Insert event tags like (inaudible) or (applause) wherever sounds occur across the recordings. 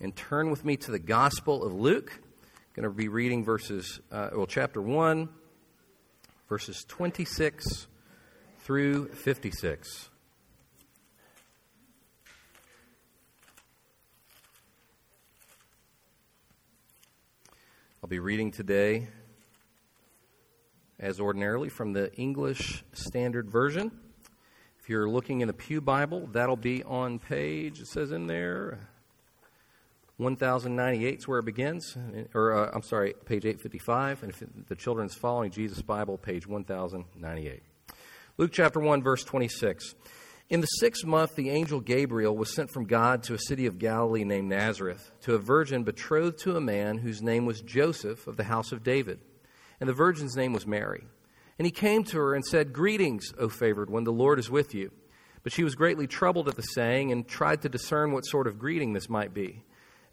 and turn with me to the Gospel of Luke. I'm going to be reading verses, uh, well, chapter 1, verses 26 through 56. I'll be reading today, as ordinarily, from the English Standard Version. If you're looking in the Pew Bible, that'll be on page, it says in there, 1098 is where it begins, or uh, I'm sorry, page 855. And if the children's following Jesus Bible, page 1098. Luke chapter 1, verse 26. In the sixth month, the angel Gabriel was sent from God to a city of Galilee named Nazareth, to a virgin betrothed to a man whose name was Joseph of the house of David. And the virgin's name was Mary. And he came to her and said, Greetings, O favored one, the Lord is with you. But she was greatly troubled at the saying and tried to discern what sort of greeting this might be.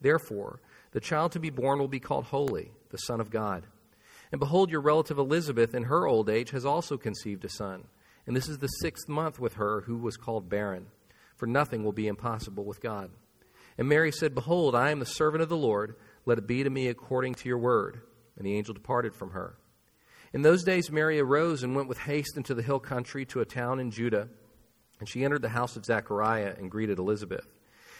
Therefore, the child to be born will be called Holy, the Son of God. And behold, your relative Elizabeth, in her old age, has also conceived a son. And this is the sixth month with her who was called barren. For nothing will be impossible with God. And Mary said, Behold, I am the servant of the Lord. Let it be to me according to your word. And the angel departed from her. In those days, Mary arose and went with haste into the hill country to a town in Judah. And she entered the house of Zechariah and greeted Elizabeth.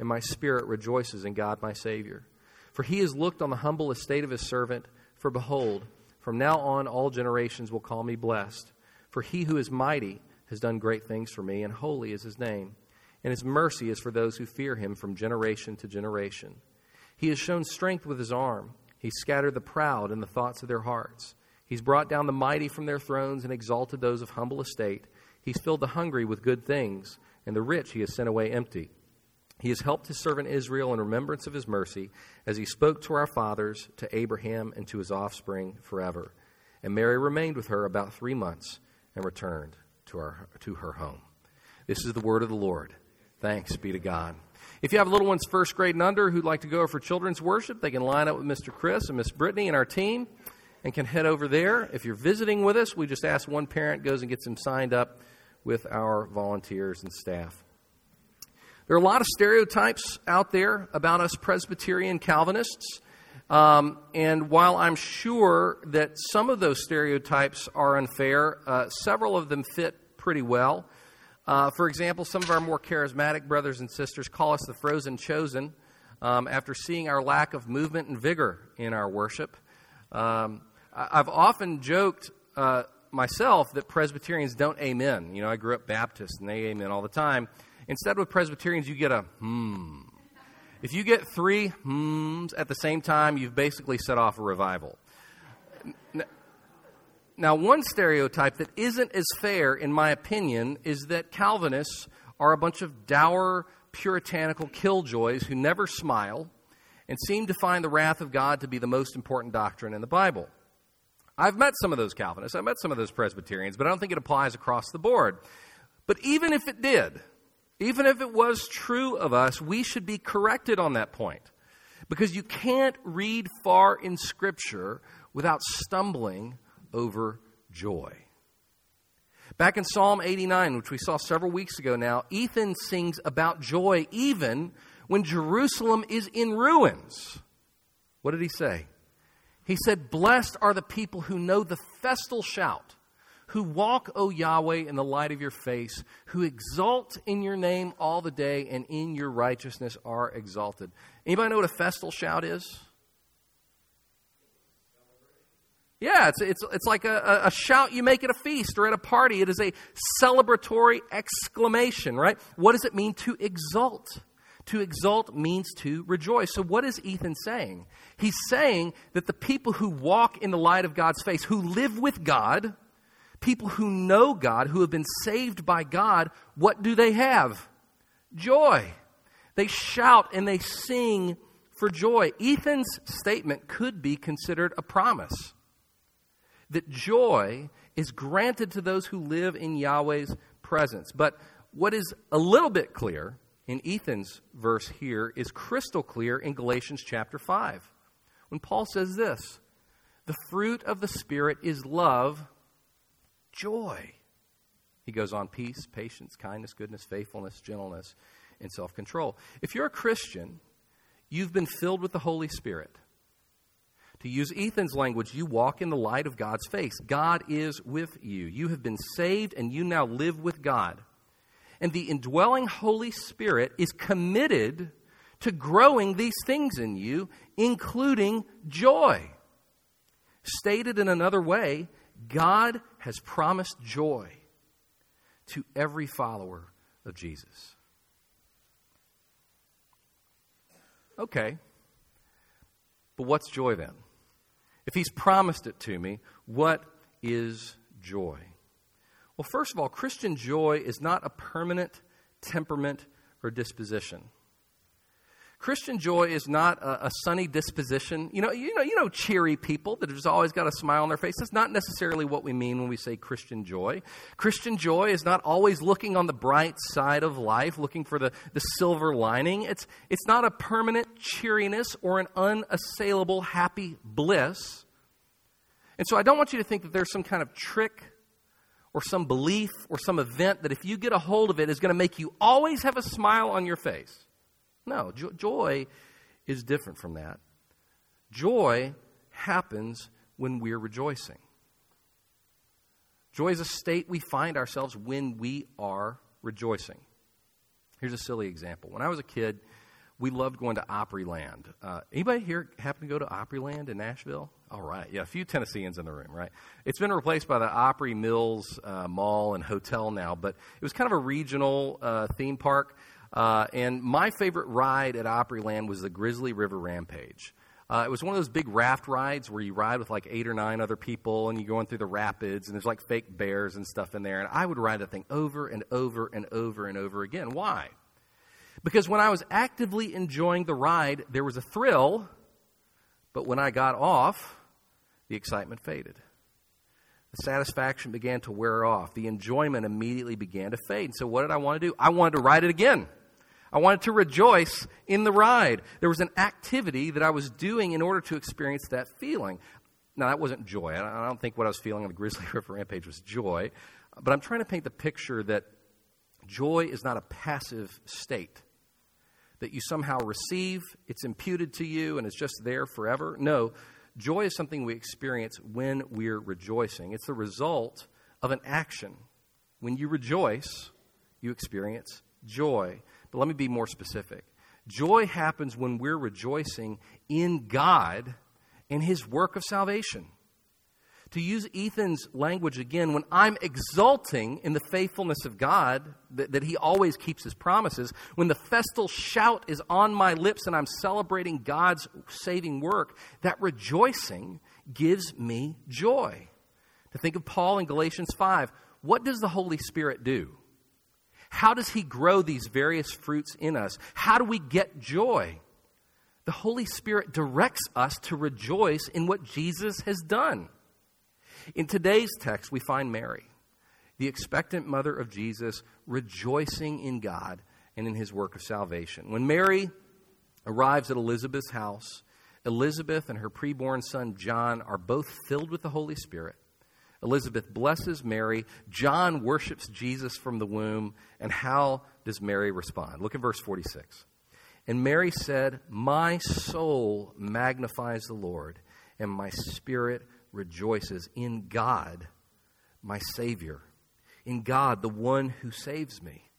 and my spirit rejoices in God my Savior. For he has looked on the humble estate of his servant. For behold, from now on all generations will call me blessed. For he who is mighty has done great things for me, and holy is his name. And his mercy is for those who fear him from generation to generation. He has shown strength with his arm. He scattered the proud in the thoughts of their hearts. He's brought down the mighty from their thrones and exalted those of humble estate. He's filled the hungry with good things, and the rich he has sent away empty. He has helped his servant Israel in remembrance of his mercy, as he spoke to our fathers, to Abraham, and to his offspring forever. And Mary remained with her about three months and returned to, our, to her home. This is the word of the Lord. Thanks be to God. If you have little ones first grade and under who'd like to go for children's worship, they can line up with Mr. Chris and Miss Brittany and our team and can head over there. If you're visiting with us, we just ask one parent goes and gets them signed up with our volunteers and staff. There are a lot of stereotypes out there about us Presbyterian Calvinists. Um, and while I'm sure that some of those stereotypes are unfair, uh, several of them fit pretty well. Uh, for example, some of our more charismatic brothers and sisters call us the frozen chosen um, after seeing our lack of movement and vigor in our worship. Um, I've often joked uh, myself that Presbyterians don't amen. You know, I grew up Baptist and they amen all the time. Instead, with Presbyterians, you get a hmm. If you get three hmms at the same time, you've basically set off a revival. Now, one stereotype that isn't as fair, in my opinion, is that Calvinists are a bunch of dour, puritanical killjoys who never smile and seem to find the wrath of God to be the most important doctrine in the Bible. I've met some of those Calvinists, I've met some of those Presbyterians, but I don't think it applies across the board. But even if it did, even if it was true of us, we should be corrected on that point. Because you can't read far in Scripture without stumbling over joy. Back in Psalm 89, which we saw several weeks ago now, Ethan sings about joy even when Jerusalem is in ruins. What did he say? He said, Blessed are the people who know the festal shout who walk, O Yahweh, in the light of your face, who exalt in your name all the day, and in your righteousness are exalted. Anybody know what a festal shout is? Yeah, it's, it's, it's like a, a shout you make at a feast or at a party. It is a celebratory exclamation, right? What does it mean to exalt? To exalt means to rejoice. So, what is Ethan saying? He's saying that the people who walk in the light of God's face, who live with God, people who know God, who have been saved by God, what do they have? Joy. They shout and they sing for joy. Ethan's statement could be considered a promise that joy is granted to those who live in Yahweh's presence. But what is a little bit clear in Ethan's verse here is crystal clear in Galatians chapter 5. When Paul says this, the fruit of the Spirit is love, joy. He goes on peace, patience, kindness, goodness, faithfulness, gentleness, and self control. If you're a Christian, you've been filled with the Holy Spirit. To use Ethan's language, you walk in the light of God's face. God is with you. You have been saved and you now live with God. And the indwelling Holy Spirit is committed to growing these things in you, including joy. Stated in another way, God has promised joy to every follower of Jesus. Okay. But what's joy then? If He's promised it to me, what is joy? Well, first of all, Christian joy is not a permanent temperament or disposition. Christian joy is not a, a, sunny disposition. You know, you know, you know, cheery people that have just always got a smile on their face. That's not necessarily what we mean when we say Christian joy. Christian joy is not always looking on the bright side of life, looking for the, the silver lining. It's, it's not a permanent cheeriness or an unassailable happy bliss. And so I don't want you to think that there's some kind of trick or some belief or some event that if you get a hold of it is going to make you always have a smile on your face. No, jo- joy is different from that. Joy happens when we're rejoicing. Joy is a state we find ourselves when we are rejoicing. Here's a silly example. When I was a kid, we loved going to Opryland. Uh, anybody here happen to go to Opryland in Nashville? All right, yeah, a few Tennesseans in the room, right? It's been replaced by the Opry Mills uh, Mall and Hotel now, but it was kind of a regional uh, theme park. Uh, and my favorite ride at Opryland was the Grizzly River Rampage. Uh, it was one of those big raft rides where you ride with like eight or nine other people and you're going through the rapids and there's like fake bears and stuff in there. And I would ride that thing over and over and over and over again. Why? Because when I was actively enjoying the ride, there was a thrill, but when I got off, the excitement faded. The satisfaction began to wear off. The enjoyment immediately began to fade. And so, what did I want to do? I wanted to ride it again. I wanted to rejoice in the ride. There was an activity that I was doing in order to experience that feeling. Now, that wasn't joy. I don't think what I was feeling on the Grizzly (laughs) River Rampage was joy. But I'm trying to paint the picture that joy is not a passive state, that you somehow receive, it's imputed to you, and it's just there forever. No, joy is something we experience when we're rejoicing. It's the result of an action. When you rejoice, you experience joy. But let me be more specific. Joy happens when we're rejoicing in God and His work of salvation. To use Ethan's language again, when I'm exulting in the faithfulness of God, that, that, He always keeps His promises, when the festal shout is on my lips and I'm celebrating God's saving work, that rejoicing gives me joy. To think of Paul in Galatians 5, what does the Holy Spirit do? How does He grow these various fruits in us? How do we get joy? The Holy Spirit directs us to rejoice in what Jesus has done. In today's text, we find Mary, the expectant mother of Jesus, rejoicing in God and in His work of salvation. When Mary arrives at Elizabeth's house, Elizabeth and her preborn son John are both filled with the Holy Spirit. Elizabeth blesses Mary. John worships Jesus from the womb. And how does Mary respond? Look at verse 46. And Mary said, My soul magnifies the Lord, and my spirit rejoices in God, my Savior, in God, the one who saves me.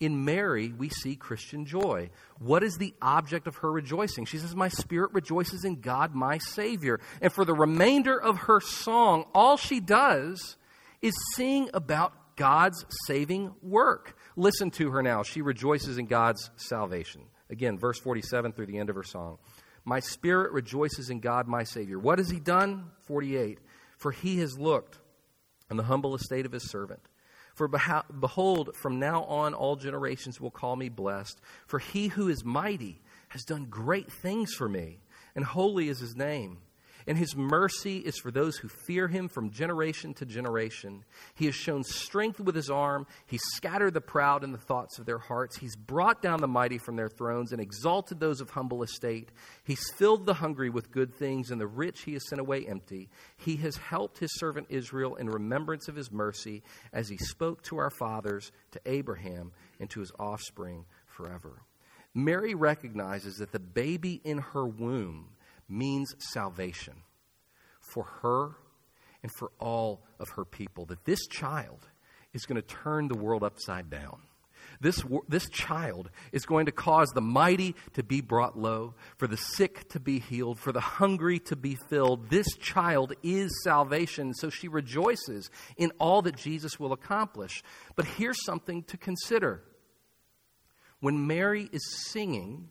In Mary, we see Christian joy. What is the object of her rejoicing? She says, My spirit rejoices in God, my Savior. And for the remainder of her song, all she does is sing about God's saving work. Listen to her now. She rejoices in God's salvation. Again, verse 47 through the end of her song. My spirit rejoices in God, my Savior. What has He done? 48. For He has looked on the humble estate of His servant. For behold, from now on all generations will call me blessed. For He who is mighty has done great things for me, and holy is His name and his mercy is for those who fear him from generation to generation. He has shown strength with his arm. He scattered the proud in the thoughts of their hearts. He's brought down the mighty from their thrones and exalted those of humble estate. He's filled the hungry with good things, and the rich he has sent away empty. He has helped his servant Israel in remembrance of his mercy, as he spoke to our fathers, to Abraham, and to his offspring forever. Mary recognizes that the baby in her womb means salvation for her and for all of her people. That this child is going to turn the world upside down. This, this child is going to cause the mighty to be brought low, for the sick to be healed, for the hungry to be filled. This child is salvation, so she rejoices in all that Jesus will accomplish. But here's something to consider. When Mary is singing,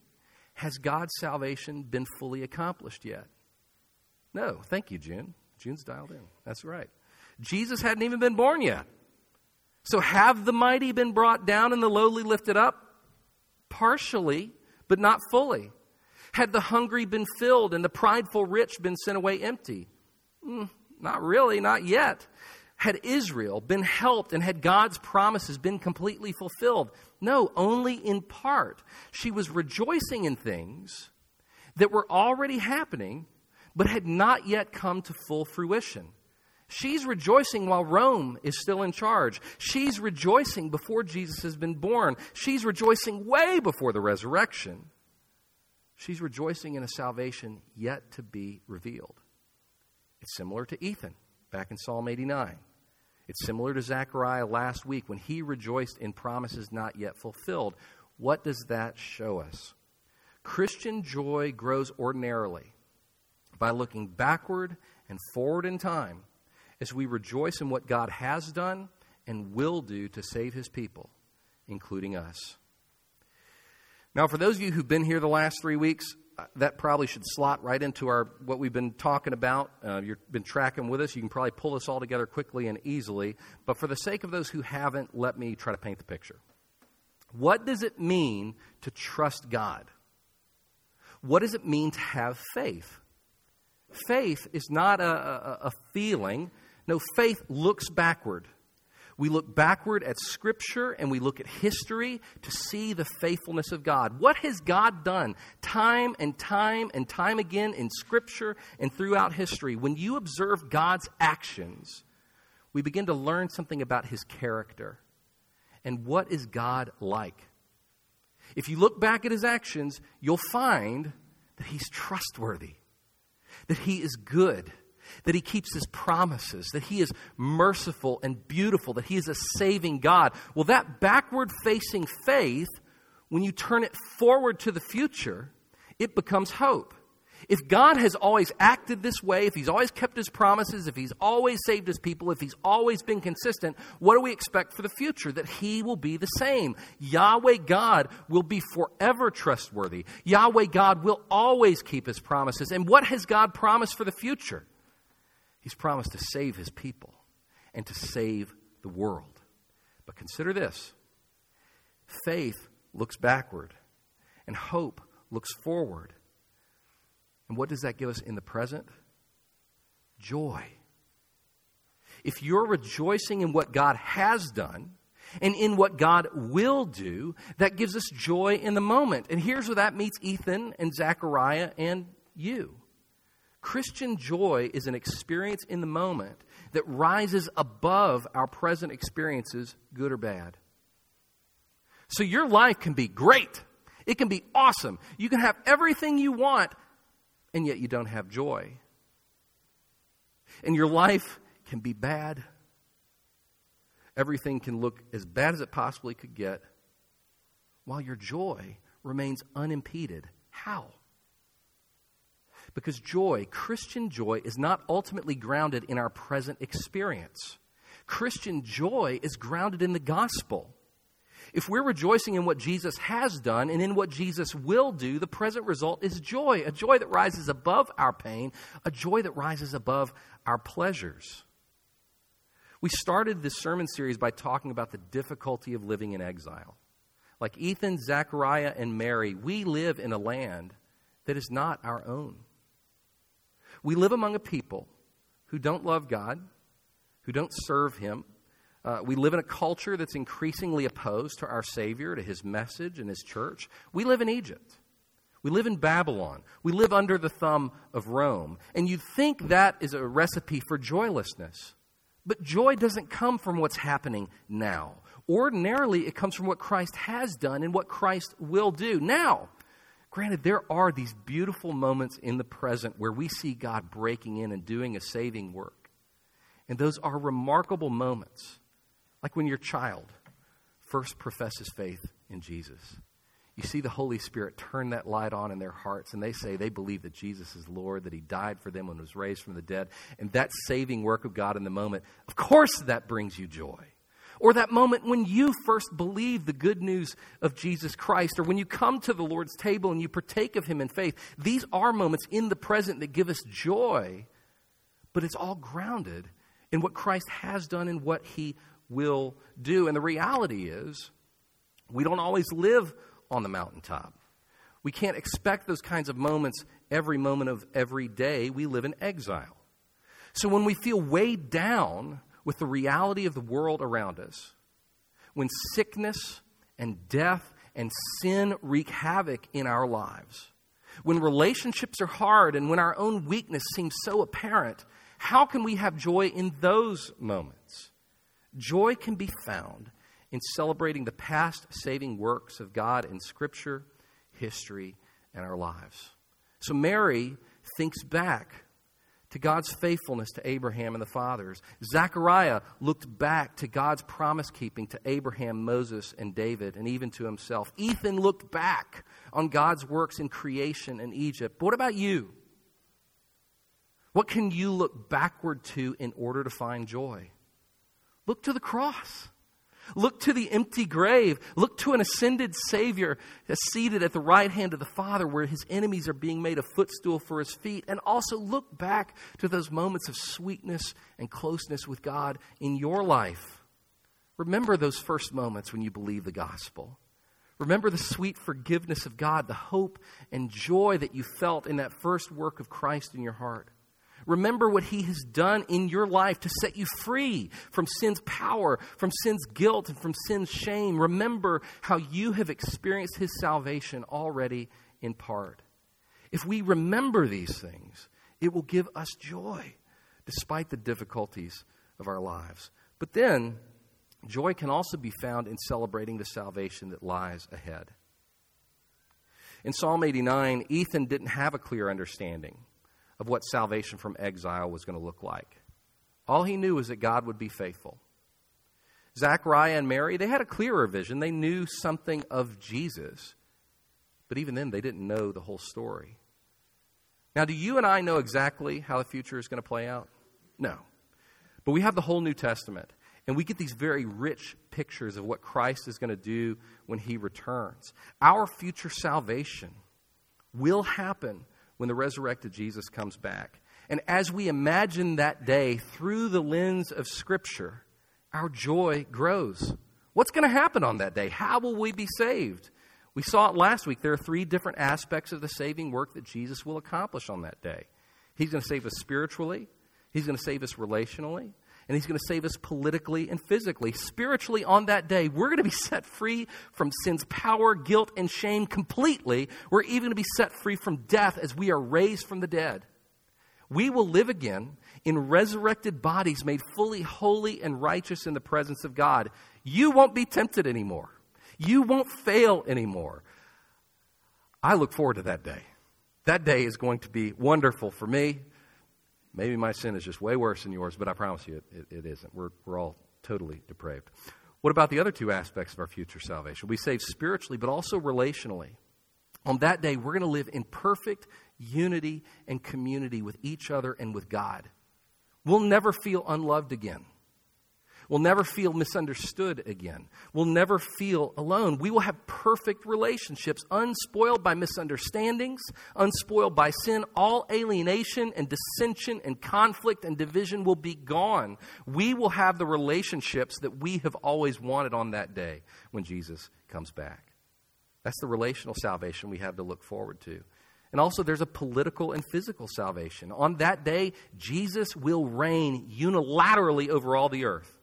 has God's salvation been fully accomplished yet? No. Thank you, June. June's dialed in. That's right. Jesus hadn't even been born yet. So, have the mighty been brought down and the lowly lifted up? Partially, but not fully. Had the hungry been filled and the prideful rich been sent away empty? Mm, not really, not yet. Had Israel been helped and had God's promises been completely fulfilled? No, only in part. She was rejoicing in things that were already happening but had not yet come to full fruition. She's rejoicing while Rome is still in charge. She's rejoicing before Jesus has been born. She's rejoicing way before the resurrection. She's rejoicing in a salvation yet to be revealed. It's similar to Ethan back in Psalm 89. It's similar to Zechariah last week when he rejoiced in promises not yet fulfilled. What does that show us? Christian joy grows ordinarily by looking backward and forward in time as we rejoice in what God has done and will do to save his people, including us. Now, for those of you who've been here the last three weeks, that probably should slot right into our what we've been talking about. Uh, you've been tracking with us. You can probably pull this all together quickly and easily. But for the sake of those who haven't, let me try to paint the picture. What does it mean to trust God? What does it mean to have faith? Faith is not a, a, a feeling. No, faith looks backward. We look backward at Scripture and we look at history to see the faithfulness of God. What has God done time and time and time again in Scripture and throughout history? When you observe God's actions, we begin to learn something about His character. And what is God like? If you look back at His actions, you'll find that He's trustworthy, that He is good that he keeps his promises, that he is merciful and beautiful, that he is a saving God. Well, that backward facing faith, when you turn it forward to the future, it becomes hope. If God has always acted this way, if He's always kept His promises, if He's always saved His people, if He's always been consistent, what do we expect for the future? That He will be the same. Yahweh God will be forever trustworthy. Yahweh God will always keep His promises. And what has God promised for the future? He's promised to save his people and to save the world. But consider this faith looks backward, and hope looks forward. And what does that give us in the present? Joy. If you're rejoicing in what God has done, and in what God will do, that gives us joy in the moment. And here's where that meets Ethan and Zechariah and you. Christian joy is an experience in the moment that rises above our present experiences, good or bad. So your life can be great. It can be awesome. You can have everything you want, and yet you don't have joy. And your life can be bad Everything can look as bad as it possibly could get, while your joy remains unimpeded. How? Because joy, Christian joy, is not ultimately grounded in our present experience. Christian joy is grounded in the gospel. If we're rejoicing in what Jesus has done and in what Jesus will do, the present result is joy, a joy that rises above our pain, a joy that rises above our pleasures. We started this sermon series by talking about the difficulty of living in exile. Like Ethan, Zachariah, and Mary, we live in a land that is not our own. We live among a people who don't love God, who don't serve Him, uh, we live in a culture that's increasingly opposed to our Savior, to His message and His church. We live in Egypt. We live in Babylon. We live under the thumb of Rome. And you'd think that is a recipe for joylessness. But joy doesn't come from what's happening now. Ordinarily, it comes from what Christ has done and what Christ will do. Now, granted, there are these beautiful moments in the present where we see God breaking in and doing a saving work. And those are remarkable moments. Like when your child first professes faith in Jesus. You see the Holy Spirit turn that light on in their hearts, and they say they believe that Jesus is Lord, that He died for them and was raised from the dead. And that saving work of God in the moment, of course, that brings you joy. Or that moment when you first believe the good news of Jesus Christ, or when you come to the Lord's table and you partake of Him in faith. These are moments in the present that give us joy, but it's all grounded in what Christ has done and what He will do. And the reality is, we don't always live on the mountaintop. We can't expect those kinds of moments every moment of every day. We live in exile. So when we feel weighed down with the reality of the world around us, when sickness and death and sin wreak havoc in our lives, when relationships are hard and when our own weakness seems so apparent, how can we have joy in those moments? Joy can be found in celebrating the past saving works of God in Scripture, history, and our lives. So Mary thinks back to God's faithfulness to Abraham and the fathers. Zechariah looked back to God's promise keeping to Abraham, Moses, and David, and even to himself. Ethan looked back on God's works in creation in Egypt. But what about you? What can you look backward to in order to find joy? Look to the cross. Look to the empty grave. Look to an ascended Savior uh, seated at the right hand of the Father where his enemies are being made a footstool for his feet. And also look back to those moments of sweetness and closeness with God in your life. Remember those first moments when you believe the gospel. Remember the sweet forgiveness of God, the hope and joy that you felt in that first work of Christ in your heart. Remember what He has done in your life to set you free from sin's power, from sin's guilt, and from sin's shame. Remember how you have experienced His salvation already in part. If we remember these things, it will give us joy despite the difficulties of our lives. But then, joy can also be found in celebrating the salvation that lies ahead. In Psalm 89, Ethan didn't have a clear understanding of what salvation from exile was going to look like. All he knew was that God would be faithful. Zachariah and Mary, they had a clearer vision. They knew something of Jesus. But even then, they didn't know the whole story. Now, do you and I know exactly how the future is going to play out? No. But we have the whole New Testament, and we get these very rich pictures of what Christ is going to do when he returns. Our future salvation will happen when the resurrected Jesus comes back. And as we imagine that day through the lens of Scripture, our joy grows. What's going to happen on that day? How will we be saved? We saw it last week. There are three different aspects of the saving work that Jesus will accomplish on that day. He's going to save us spiritually, He's going to save us relationally, and He's going to save us politically and physically. Spiritually, on that day, we're going to be (laughs) set free from sin's power, guilt, and shame completely. We're even going to be set free from death as we are raised from the dead. We will live again in resurrected bodies made fully holy and righteous in the presence of God. You won't be tempted anymore. You won't fail anymore. I look forward to that day. That day is going to be wonderful for me. Maybe my sin is just way worse than yours, but I promise you it, it, it isn't. We're, we're all totally depraved. What about the other two aspects of our future salvation? We save spiritually, but also relationally. On that day, we're going to live in perfect unity and community with each other and with God. We'll never feel unloved again. We'll never feel misunderstood again. We'll never feel alone. We will have perfect relationships, unspoiled by misunderstandings, unspoiled by sin. All alienation and dissension and conflict and division will be gone. We will have the relationships that we have always wanted on that day when Jesus comes back. That's the relational salvation we have to look forward to. And also, there's a political and physical salvation. On that day, Jesus will reign unilaterally over all the earth.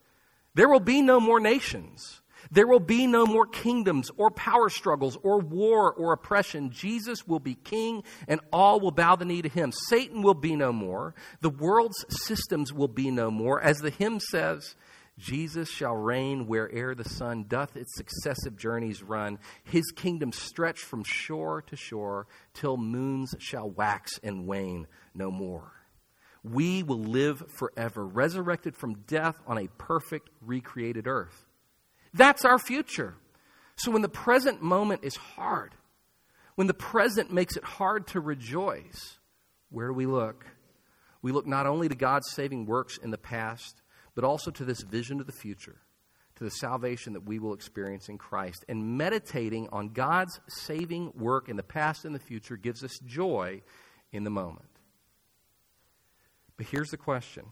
There will be no more nations. There will be no more kingdoms or power struggles or war or oppression. Jesus will be king and all will bow the knee to him. Satan will be no more. The world's systems will be no more. As the hymn says, Jesus shall reign where'er the sun doth its successive journeys run. His kingdom stretch from shore to shore till moons shall wax and wane no more we will live forever, resurrected from death on a perfect, recreated earth. That's our future. So when the present moment is hard, when the present makes it hard to rejoice, where do we look? We look not only to God's saving works in the past, but also to this vision of the future, to the salvation that we will experience in Christ. And meditating on God's saving work in the past and the future gives us joy in the moment. But here's the question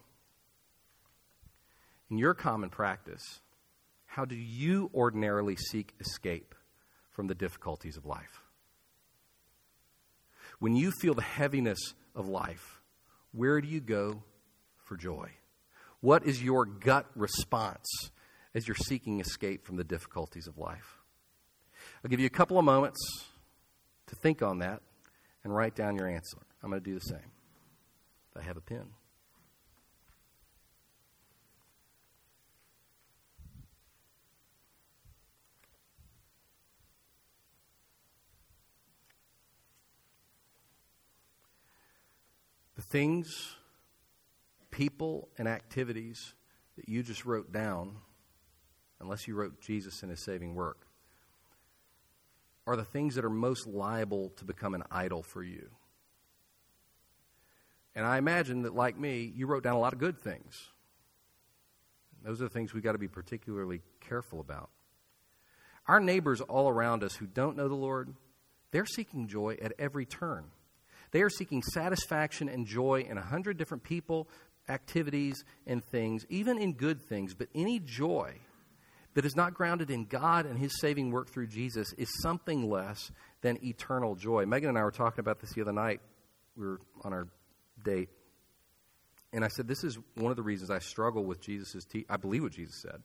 In your common practice, how do you ordinarily seek escape from the difficulties of life? When you feel the heaviness of life, where do you go for joy? What is your gut response as you're seeking escape from the difficulties of life? I'll give you a couple of moments to think on that and write down your answer. I'm going to do the same. I have a pen. Things, people, and activities that you just wrote down, unless you wrote Jesus and his saving work, are the things that are most liable to become an idol for you. And I imagine that, like me, you wrote down a lot of good things. Those are the things we've got to be particularly careful about. Our neighbors all around us who don't know the Lord, they're seeking joy at every turn. They are seeking satisfaction and joy in a hundred different people, activities, and things, even in good things. But any joy that is not grounded in God and His saving work through Jesus is something less than eternal joy. Megan and I were talking about this the other night. We were on our date. And I said, This is one of the reasons I struggle with Jesus' te- I believe what Jesus said,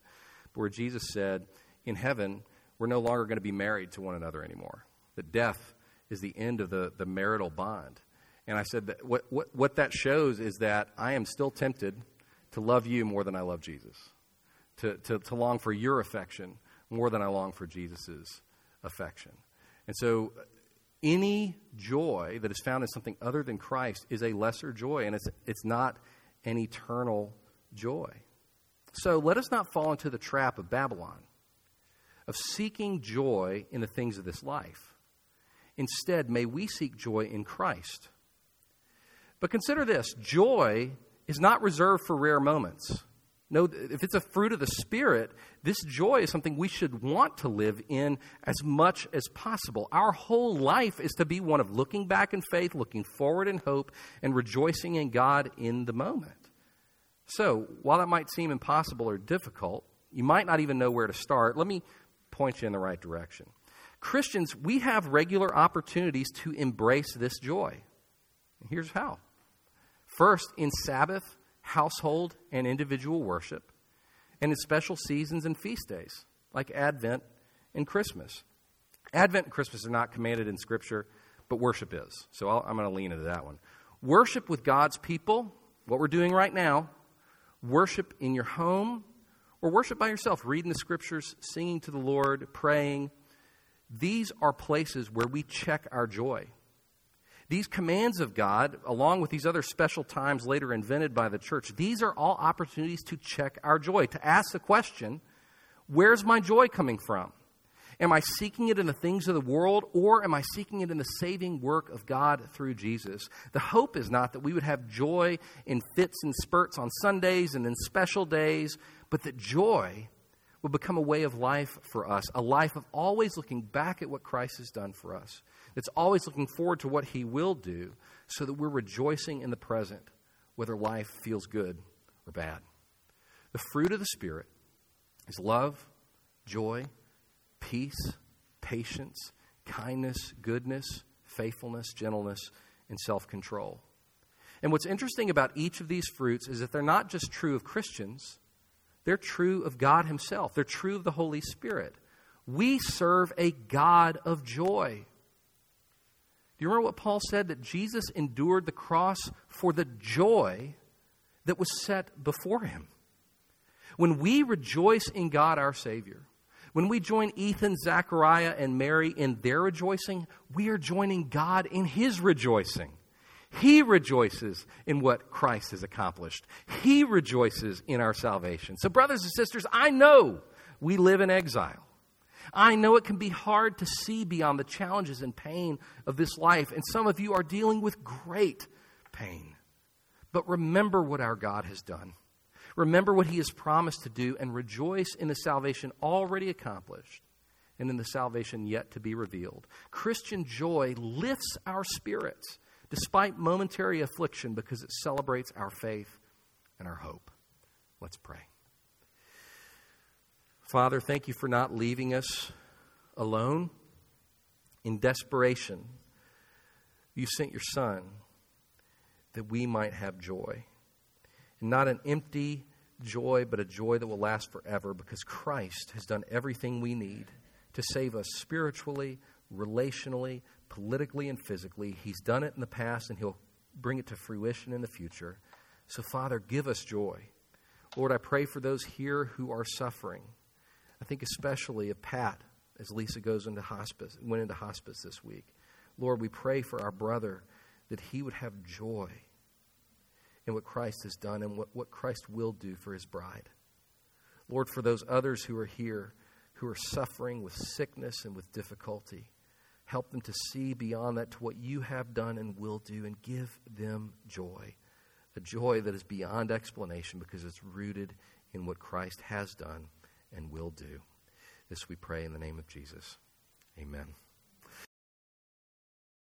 but where Jesus said, In heaven, we're no longer going to be married to one another anymore. That death is the end of the, the marital bond. And I said that what, what, what that shows is that I am still tempted to love you more than I love Jesus, to, to, to long for your affection more than I long for Jesus' affection. And so any joy that is found in something other than Christ is a lesser joy, and it's, it's not an eternal joy. So let us not fall into the trap of Babylon, of seeking joy in the things of this life. Instead, may we seek joy in Christ. But consider this joy is not reserved for rare moments. No, if it's a fruit of the Spirit, this joy is something we should want to live in as much as possible. Our whole life is to be one of looking back in faith, looking forward in hope, and rejoicing in God in the moment. So, while that might seem impossible or difficult, you might not even know where to start. Let me point you in the right direction. Christians, we have regular opportunities to embrace this joy. Here's how. First, in Sabbath, household, and individual worship, and in special seasons and feast days, like Advent and Christmas. Advent and Christmas are not commanded in Scripture, but worship is. So i am going to lean into that one. Worship with God's people, what we're doing right now, worship in your home, or worship by yourself, reading the Scriptures, singing to the Lord, praying, these are places where we check our joy. These commands of God, along with these other special times later invented by the church, these are all opportunities to check our joy, to ask the question where's my joy coming from? Am I seeking it in the things of the world, or am I seeking it in the saving work of God through Jesus? The hope is not that we would have joy in fits and spurts on Sundays and in special days, but that joy would become a way of life for us, a life of always looking back at what Christ has done for us. It's always looking forward to what He will do so that we're rejoicing in the present, whether life feels good or bad. The fruit of the Spirit is love, joy, peace, patience, kindness, goodness, faithfulness, gentleness, and self control. And what's interesting about each of these fruits is that they're not just true of Christians, they're true of God Himself, they're true of the Holy Spirit. We serve a God of joy. Do you remember what Paul said? That Jesus endured the cross for the joy that was set before him. When we rejoice in God our Savior, when we join Ethan, Zachariah, and Mary in their rejoicing, we are joining God in his rejoicing. He rejoices in what Christ has accomplished. He rejoices in our salvation. So, brothers and sisters, I know we live in exile. I know it can be hard to see beyond the challenges and pain of this life, and some of you are dealing with great pain. But remember what our God has done. Remember what He has promised to do, and rejoice in the salvation already accomplished and in the salvation yet to be revealed. Christian joy lifts our spirits despite momentary affliction because it celebrates our faith and our hope. Let's pray. Father, thank you for not leaving us alone in desperation. You sent your Son that we might have joy. And not an empty joy, but a joy that will last forever because Christ has done everything we need to save us spiritually, relationally, politically, and physically. He's done it in the past and He'll bring it to fruition in the future. So, Father, give us joy. Lord, I pray for those here who are suffering. I think especially of Pat as Lisa goes into hospice, went into hospice this week. Lord, we pray for our brother that he would have joy in what Christ has done and what, what Christ will do for his bride. Lord, for those others who are here who are suffering with sickness and with difficulty, help them to see beyond that to what you have done and will do and give them joy. A joy that is beyond explanation because it's rooted in what Christ has done and will do. This we pray in the name of Jesus. Amen.